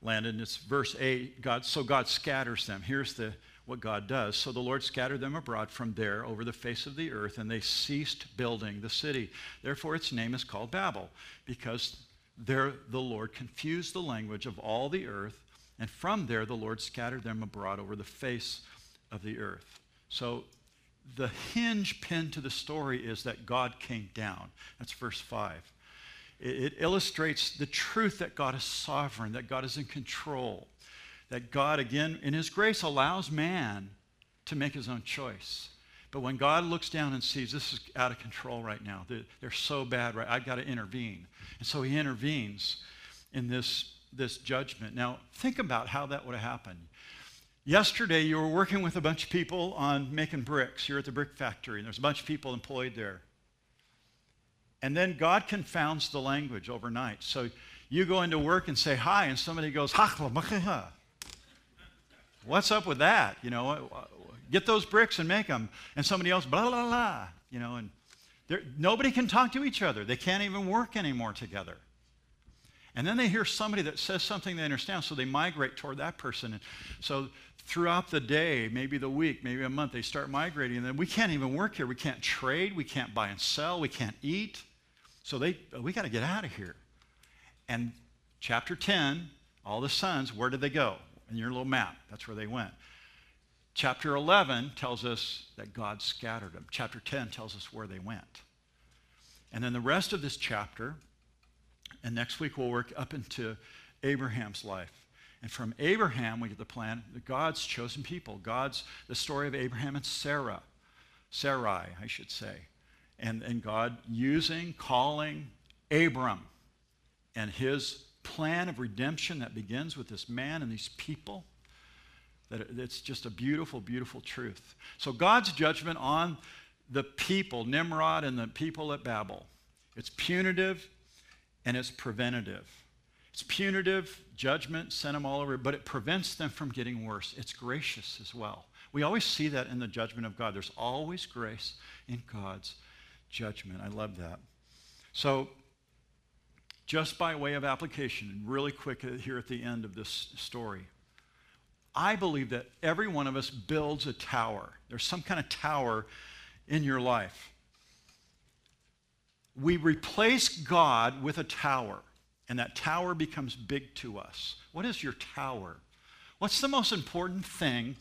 Landon. It's verse 8. God, so God scatters them. Here's the, what God does. So the Lord scattered them abroad from there over the face of the earth, and they ceased building the city. Therefore, its name is called Babel, because there the Lord confused the language of all the earth, and from there the Lord scattered them abroad over the face of the earth. So the hinge pin to the story is that God came down. That's verse 5. It, it, illustrates the truth that God is sovereign, that God is in control, that God, again, in His grace, allows man to make his own choice. But when God looks down and sees this is out of control right now, they're, they're so bad, right? I've got to intervene. And so He intervenes in this, this judgment. Now, think about how that would have happened. Yesterday, you were working with a bunch of people on making bricks. You're at the brick factory, and there's a bunch of people employed there. And then God confounds the language overnight. So you go into work and say hi, and somebody goes, What's up with that? You know, get those bricks and make them. And somebody else, blah, blah, blah. You know, and nobody can talk to each other. They can't even work anymore together. And then they hear somebody that says something they understand, so they migrate toward that person. And so throughout the day, maybe the week, maybe a month, they start migrating. And then we can't even work here. We can't trade. We can't buy and sell. We can't eat. So they, oh, we got to get out of here. And chapter 10, all the sons, where did they go? In your little map, that's where they went. Chapter 11 tells us that God scattered them. Chapter 10 tells us where they went. And then the rest of this chapter, and next week we'll work up into Abraham's life. And from Abraham, we get the plan, God's chosen people. God's, the story of Abraham and Sarah, Sarai, I should say. And, and God using, calling Abram and his plan of redemption that begins with this man and these people. That it's just a beautiful, beautiful truth. So God's judgment on the people, Nimrod and the people at Babel, it's punitive and it's preventative. It's punitive, judgment, sent them all over, but it prevents them from getting worse. It's gracious as well. We always see that in the judgment of God. There's always grace in God's judgment. I love that. So, just by way of application, really quick here at the end of this story, I believe that every one of us builds a tower. There's some kind of tower in your life. We replace God with a tower and that tower becomes big to us. What is your tower? What's the most important thing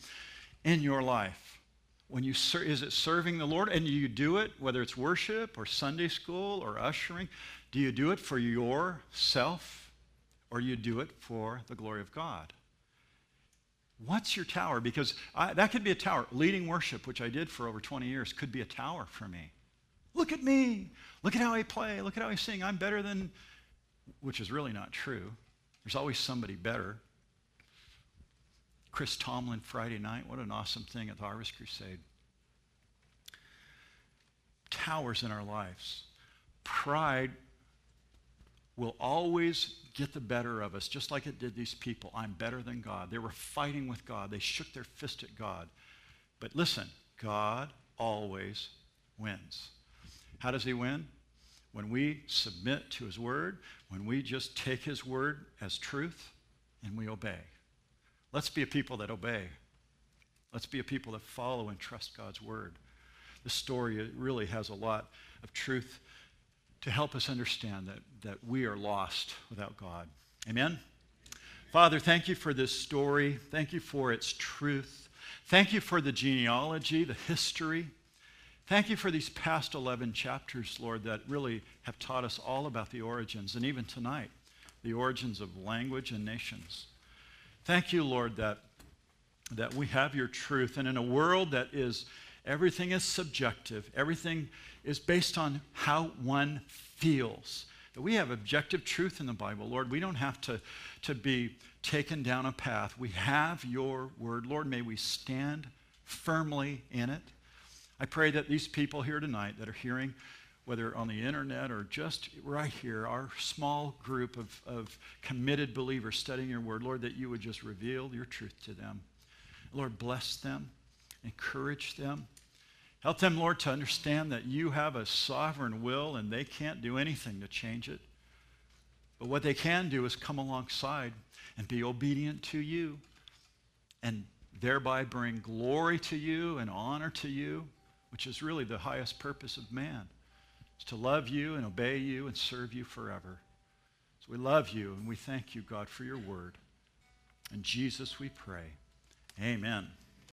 in your life? When you ser- is it serving the Lord and you do it whether it's worship or Sunday school or ushering? Do you do it for yourself or you do it for the glory of God? What's your tower? Because I, that could be a tower. Leading worship, which I did for over 20 years, could be a tower for me. Look at me. Look at how I play. Look at how I sing. I'm better than which is really not true. There's always somebody better. Chris Tomlin Friday night, what an awesome thing at the Harvest Crusade. Towers in our lives. Pride will always get the better of us, just like it did these people. I'm better than God. They were fighting with God, they shook their fist at God. But listen, God always wins. How does he win? when we submit to His Word, when we just take His Word as truth and we obey. Let's be a people that obey. Let's be a people that follow and trust God's Word. This story really has a lot of truth to help us understand that, that we are lost without God. Amen? Father, thank you for this story. Thank you for its truth. Thank you for the genealogy, the history. Thank you for these past 11 chapters, Lord, that really have taught us all about the origins, and even tonight, the origins of language and nations. Thank you, Lord, that, that we have your truth. And in a world that is, everything is subjective, everything is based on how one feels. That we have objective truth in the Bible, Lord. We don't have to, to be taken down a path. We have your word. Lord, may we stand firmly in it. I pray that these people here tonight that are hearing, whether on the internet or just right here, our small group of, of committed believers studying your word, Lord, that you would just reveal your truth to them. Lord, bless them, encourage them. Help them, Lord, to understand that you have a sovereign will and they can't do anything to change it. But what they can do is come alongside and be obedient to you and thereby bring glory to you and honor to you, which is really the highest purpose of man, is to love you and obey you and serve you forever. So we love you and we thank you, God, for your word. In Jesus we pray. Amen.